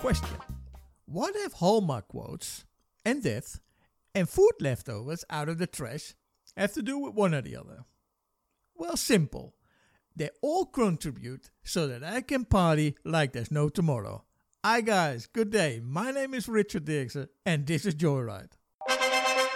Question What have Hallmark quotes and death and food leftovers out of the trash have to do with one or the other? Well, simple. They all contribute so that I can party like there's no tomorrow. Hi, guys. Good day. My name is Richard Dixon, and this is Joyride.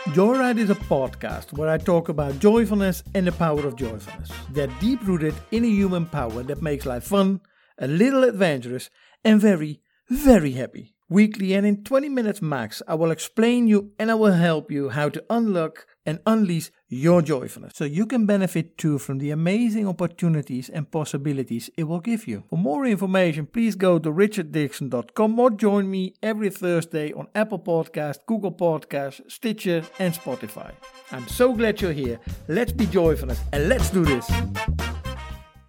Joyride is a podcast where I talk about joyfulness and the power of joyfulness. That deep rooted inner human power that makes life fun, a little adventurous, and very, very happy. Weekly and in 20 minutes max, I will explain you and I will help you how to unlock and unleash your joyfulness so you can benefit too from the amazing opportunities and possibilities it will give you. For more information, please go to richarddixon.com or join me every Thursday on Apple Podcast, Google Podcast, Stitcher, and Spotify. I'm so glad you're here. Let's be joyful and let's do this.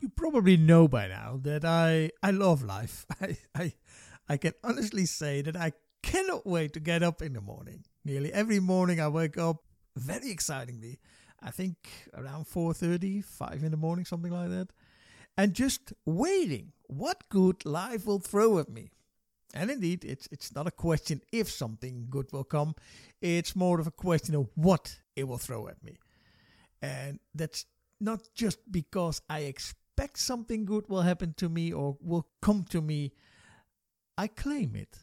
You probably know by now that I I love life. I I I can honestly say that I cannot wait to get up in the morning. Nearly every morning I wake up very excitingly. I think around 4:30, 5 in the morning, something like that. And just waiting what good life will throw at me. And indeed, it's it's not a question if something good will come. It's more of a question of what it will throw at me. And that's not just because I expect something good will happen to me or will come to me I claim it.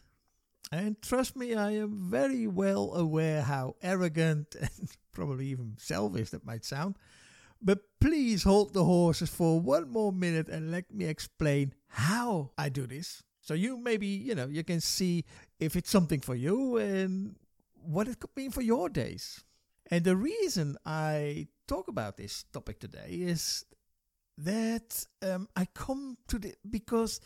And trust me, I am very well aware how arrogant and probably even selfish that might sound. But please hold the horses for one more minute and let me explain how I do this. So you maybe, you know, you can see if it's something for you and what it could mean for your days. And the reason I talk about this topic today is that um, I come to the because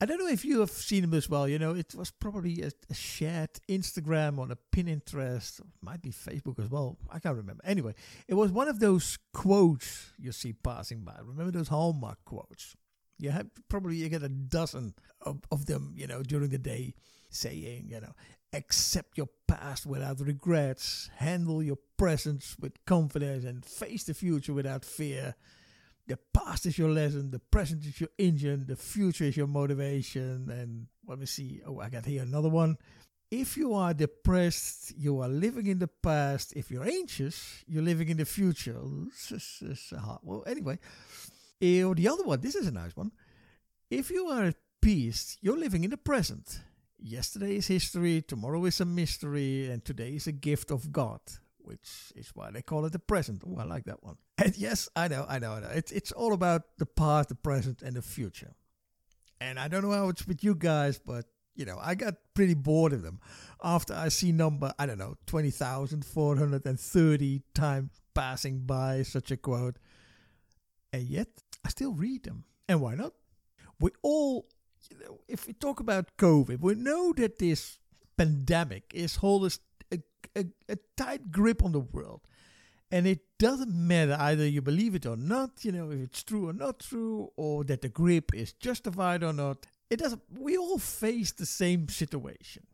I don't know if you have seen him as well. You know, it was probably a, a shared Instagram on a Pinterest, might be Facebook as well. I can't remember. Anyway, it was one of those quotes you see passing by. Remember those Hallmark quotes? You have probably you get a dozen of, of them, you know, during the day, saying, you know, accept your past without regrets, handle your present with confidence, and face the future without fear the past is your lesson, the present is your engine, the future is your motivation. And let me see. Oh, I got here another one. If you are depressed, you are living in the past. If you're anxious, you're living in the future. This is, hard. Well, anyway, or the other one, this is a nice one. If you are at peace, you're living in the present. Yesterday is history, tomorrow is a mystery, and today is a gift of God which is why they call it the present. Oh, I like that one. And yes, I know, I know, I know. It's it's all about the past, the present, and the future. And I don't know how it's with you guys, but you know, I got pretty bored of them after I see number I don't know twenty thousand four hundred and thirty times passing by such a quote, and yet I still read them. And why not? We all, you know, if we talk about COVID, we know that this pandemic is holding a, a tight grip on the world. And it doesn't matter either you believe it or not, you know, if it's true or not true, or that the grip is justified or not. It doesn't. We all face the same situation,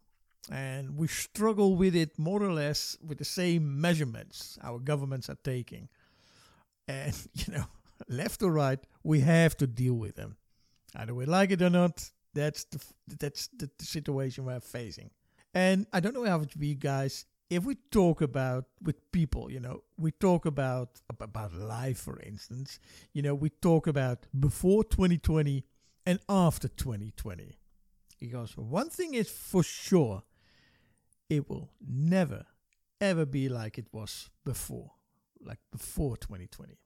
and we struggle with it more or less with the same measurements our governments are taking. And you know, left or right, we have to deal with them, either we like it or not. That's the that's the, the situation we're facing. And I don't know how it would be, guys if we talk about with people, you know, we talk about about life, for instance. You know, we talk about before 2020 and after 2020. Because one thing is for sure, it will never ever be like it was before, like before 2020.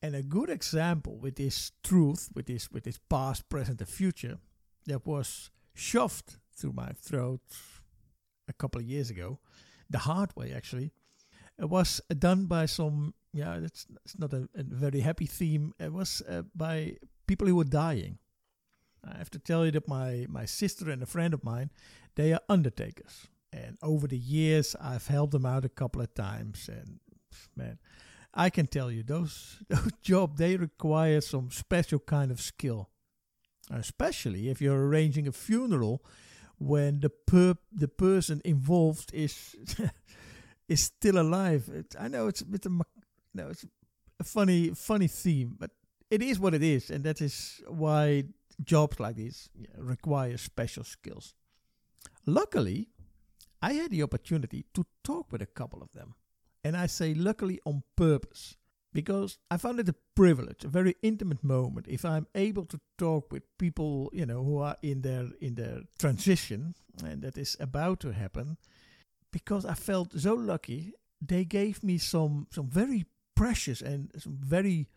And a good example with this truth, with this with this past, present, and future, that was shoved through my throat a couple of years ago the hard way actually. It was done by some yeah, it's it's not a, a very happy theme. It was uh, by people who were dying. I have to tell you that my my sister and a friend of mine, they are undertakers, and over the years I've helped them out a couple of times, and man, I can tell you those those job they require some special kind of skill, especially if you're arranging a funeral when the per the person involved is is still alive. It, I know it's a bit of know, it's a funny, funny theme, but it is what it is, and that is why jobs like these require special skills. Luckily, I had the opportunity to talk with a couple of them, and I say luckily on purpose because I found it a privilege, a very intimate moment if I'm able to talk with people, you know, who are in their in their transition and that is about to happen because I felt so lucky they gave me some some very precious and some very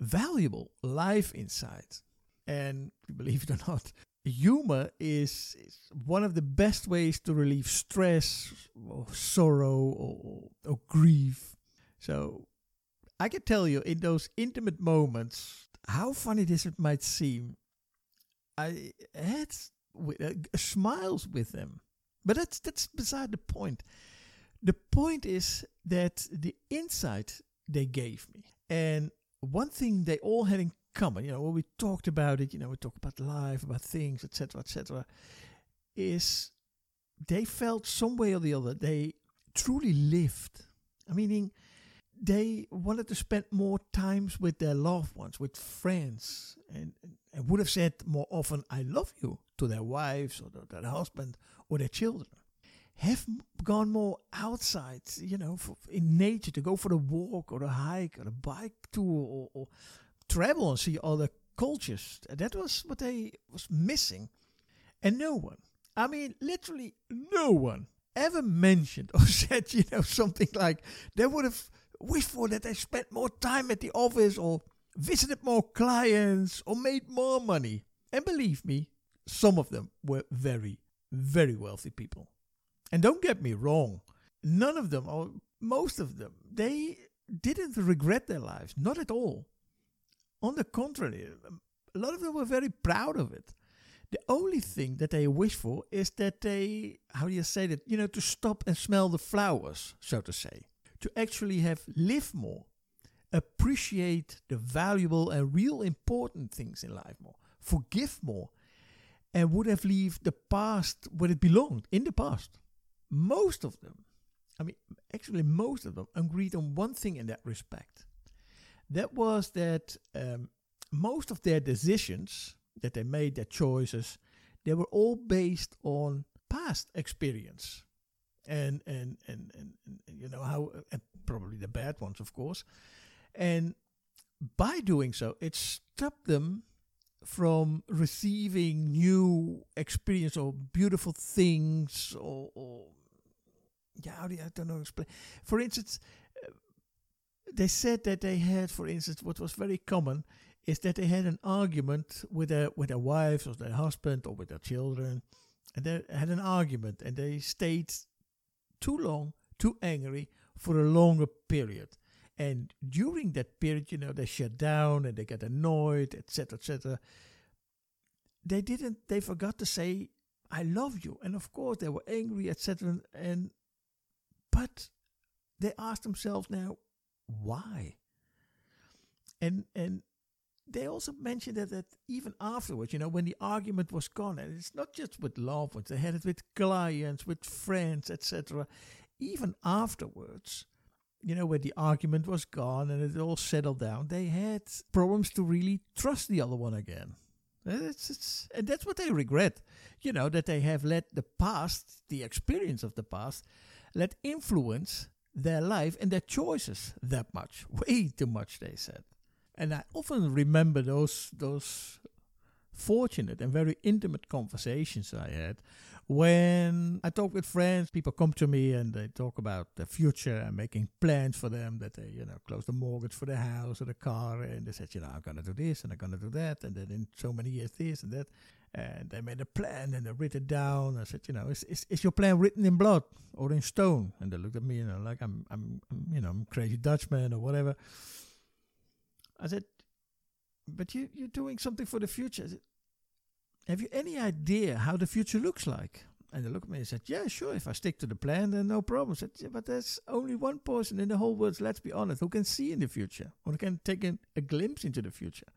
valuable life insights. And believe it or not, humor is, is one of the best ways to relieve stress or sorrow or, or grief. So I can tell you in those intimate moments, how funny this might seem, I had uh, smiles with them. But that's that's beside the point. The point is that the insight they gave me, and one thing they all had in common, you know, when we talked about it, you know, we talked about life, about things, etc., etc., is they felt some way or the other they truly lived. I mean, they wanted to spend more times with their loved ones, with friends, and, and would have said more often, I love you to their wives or their husband or their children. Have gone more outside, you know, for, in nature to go for a walk or a hike or a bike tour or, or travel and see other cultures. That was what they was missing. And no one, I mean, literally no one ever mentioned or said, you know, something like they would have wished for that they spent more time at the office or visited more clients or made more money. And believe me, some of them were very, very wealthy people. And don't get me wrong, none of them, or most of them, they didn't regret their lives, not at all. On the contrary, a lot of them were very proud of it. The only thing that they wish for is that they, how do you say that, you know, to stop and smell the flowers, so to say to actually have live more, appreciate the valuable and real important things in life more, forgive more, and would have leave the past where it belonged in the past. Most of them, I mean, actually, most of them agreed on one thing in that respect. That was that um, most of their decisions that they made, their choices, they were all based on past experience and and and and, and you know how probably the bad ones of course. And by doing so it stopped them from receiving new experience or beautiful things or, or yeah how do you, I don't know explain. For instance uh, they said that they had for instance what was very common is that they had an argument with their with their wives or their husband or with their children and they had an argument and they stayed too long, too angry for a longer period. And during that period, you know, they shut down and they get annoyed, etc., etc. They didn't. They forgot to say, "I love you," and of course they were angry, etc. And but they asked themselves now, why? And and they also mentioned that, that even afterwards, you know, when the argument was gone, and it's not just with loved ones, they had it with clients, with friends, etc. Even afterwards, you know, when the argument was gone and it all settled down, they had problems to really trust the other one again. It's, it's, and that's what they regret, you know, that they have let the past, the experience of the past, let influence their life and their choices that much. Way too much, they said. And I often remember those those fortunate and very intimate conversations I had when I talk with friends. People come to me and they talk about the future and making plans for them that they, you know, close the mortgage for the house or the car. And they said, you know, I'm going to do this and I'm going to do that. And then in so many years, this and that. And they made a plan and they wrote it down. I said, you know, is, is, is your plan written in blood or in stone? And they looked at me, you know, like I'm, I'm, I'm you know, I'm crazy Dutchman or whatever. I said, but you, you're doing something for the future. Said, Have you any idea how the future looks like? And they looked at me and said, Yeah, sure. If I stick to the plan, then no problem. I said, yeah, But there's only one person in the whole world, let's be honest, who can see in the future, or can take a, glimpse into the future.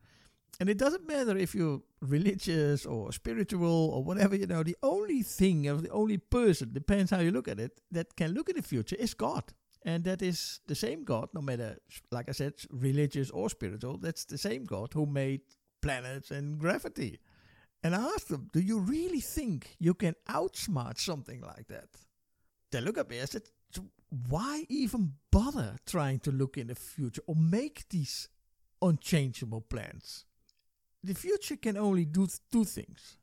And it doesn't matter if you're religious or spiritual or whatever, you know, the only thing or the only person, depends how you look at it, that can look at the future is God. And that is the same God, no matter, like I said, religious or spiritual, that's the same God who made planets and gravity. And I asked them, Do you really think you can outsmart something like that? They look at me. I said, Why even bother trying to look in the future or make these unchangeable plans? The future can only do th- two things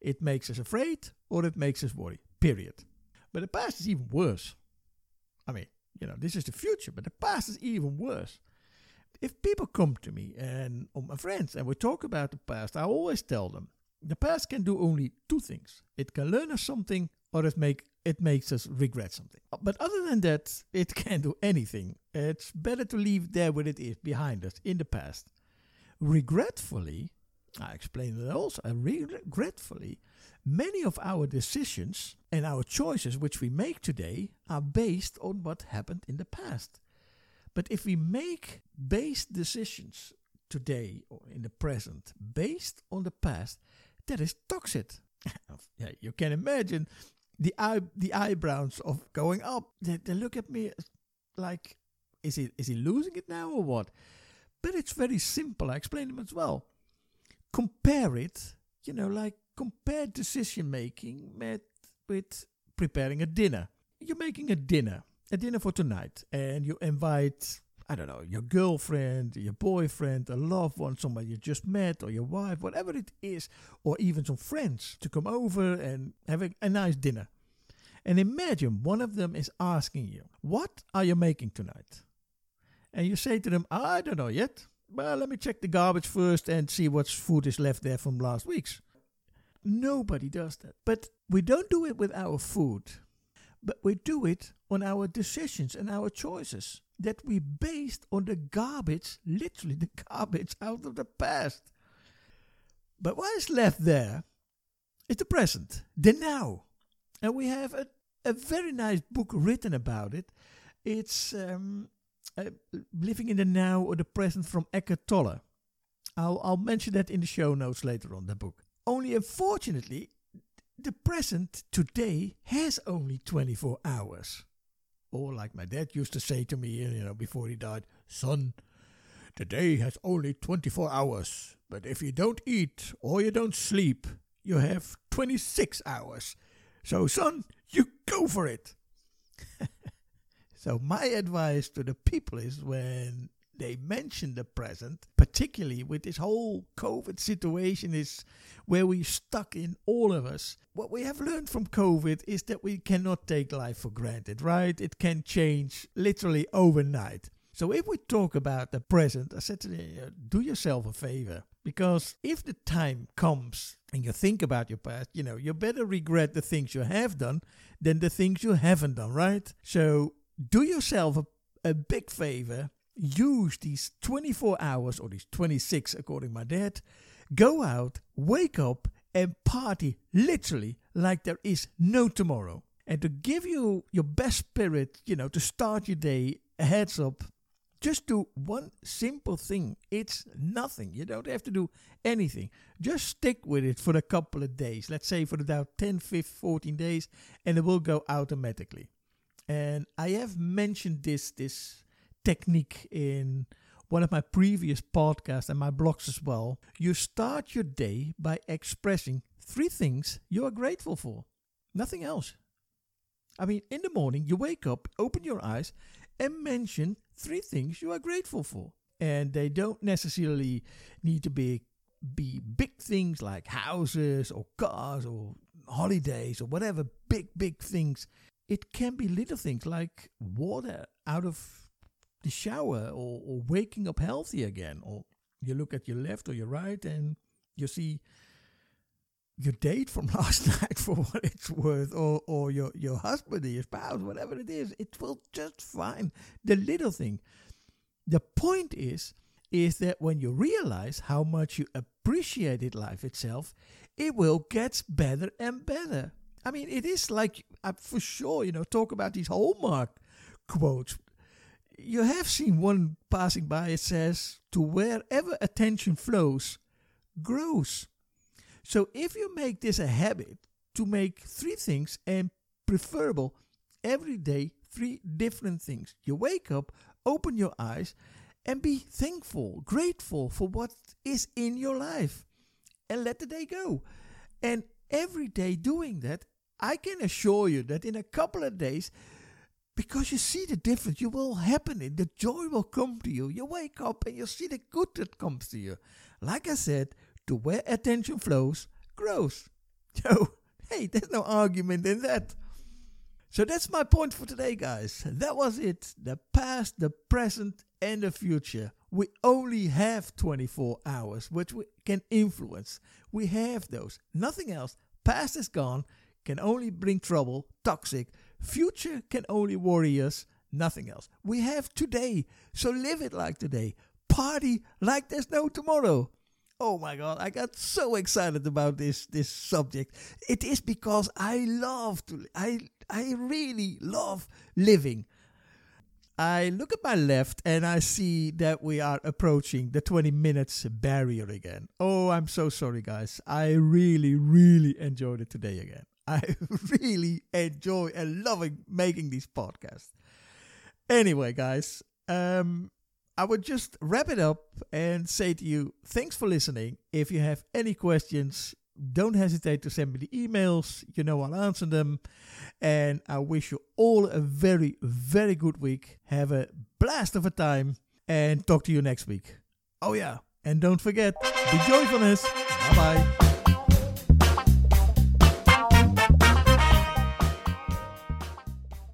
it makes us afraid or it makes us worry, period. But the past is even worse. I mean, you know, this is the future, but the past is even worse. If people come to me and or my friends and we talk about the past, I always tell them the past can do only two things. It can learn us something or it make it makes us regret something. But other than that, it can't do anything. It's better to leave there what it is behind us in the past. Regretfully, I explained it also, regretfully, many of our decisions and our choices which we make today are based on what happened in the past. But if we make based decisions today or in the present based on the past, that is toxic. yeah, you can imagine the eye, the eyebrows of going up. They, they look at me like, is he is he losing it now or what? But it's very simple. I explain them as well. Compare it, you know, like compare decision making with with preparing a dinner. You're making a dinner, a dinner for tonight, and you invite I don't know, your girlfriend, your boyfriend, a loved one, somebody you just met, or your wife, whatever it is, or even some friends to come over and have a, a nice dinner. And imagine one of them is asking you, What are you making tonight? And you say to them, I don't know yet. Well, let me check the garbage first and see what food is left there from last week's. Nobody does that. But we don't do it with our food, but we do it on our decisions and our choices that we based on the garbage, literally the garbage out of the past. But what is left there is the present, the now. And we have a, a very nice book written about it. It's um, uh, Living in the Now or the Present from Eckhart Tolle. I'll, I'll mention that in the show notes later on, the book. Only unfortunately, the present today has only 24 hours. Or like my dad used to say to me, you know, before he died, son, the day has only 24 hours, but if you don't eat or you don't sleep, you have 26 hours. So, son, you go for it. so, my advice to the people is when they mention the present, particularly with this whole COVID situation, is where we're stuck in all of us. What we have learned from COVID is that we cannot take life for granted, right? It can change literally overnight. So if we talk about the present, I said to you, uh, do yourself a favor. Because if the time comes and you think about your past, you know, you better regret the things you have done than the things you haven't done, right? So do yourself a, a big favor use these 24 hours, or these 26 according to my dad, go out, wake up, and party literally like there is no tomorrow. And to give you your best spirit, you know, to start your day, a heads up, just do one simple thing. It's nothing. You don't have to do anything. Just stick with it for a couple of days. Let's say for about 10, 15, 14 days, and it will go automatically. And I have mentioned this this technique in one of my previous podcasts and my blogs as well. You start your day by expressing three things you are grateful for. Nothing else. I mean, in the morning, you wake up, open your eyes, and mention three things you are grateful for. And they don't necessarily need to be be big things like houses or cars or holidays or whatever big big things. It can be little things like water out of the shower or, or waking up healthy again. Or you look at your left or your right and you see your date from last night for what it's worth, or, or your, your husband or your spouse, whatever it is, it will just fine. The little thing. The point is, is that when you realize how much you appreciated life itself, it will get better and better. I mean, it is like, uh, for sure, you know, talk about these Hallmark quotes you have seen one passing by, it says, to wherever attention flows, grows. So if you make this a habit to make three things and preferable every day, three different things. You wake up, open your eyes, and be thankful, grateful for what is in your life, and let the day go. And every day doing that, I can assure you that in a couple of days, because you see the difference, you will happen it. The joy will come to you. You wake up and you see the good that comes to you. Like I said, to where attention flows, grows. So, hey, there's no argument in that. So that's my point for today, guys. That was it. The past, the present, and the future. We only have 24 hours, which we can influence. We have those. Nothing else. Past is gone, can only bring trouble, toxic. Future can only worry us, nothing else. We have today, so live it like today. Party like there's no tomorrow. Oh my god, I got so excited about this this subject. It is because I love to I I really love living. I look at my left and I see that we are approaching the 20 minutes barrier again. Oh, I'm so sorry, guys. I really, really enjoyed it today again. I really enjoy and loving making these podcasts. Anyway, guys, um, I would just wrap it up and say to you, thanks for listening. If you have any questions, don't hesitate to send me the emails. You know I'll answer them. And I wish you all a very, very good week. Have a blast of a time and talk to you next week. Oh, yeah. And don't forget, be joyfulness. Bye bye.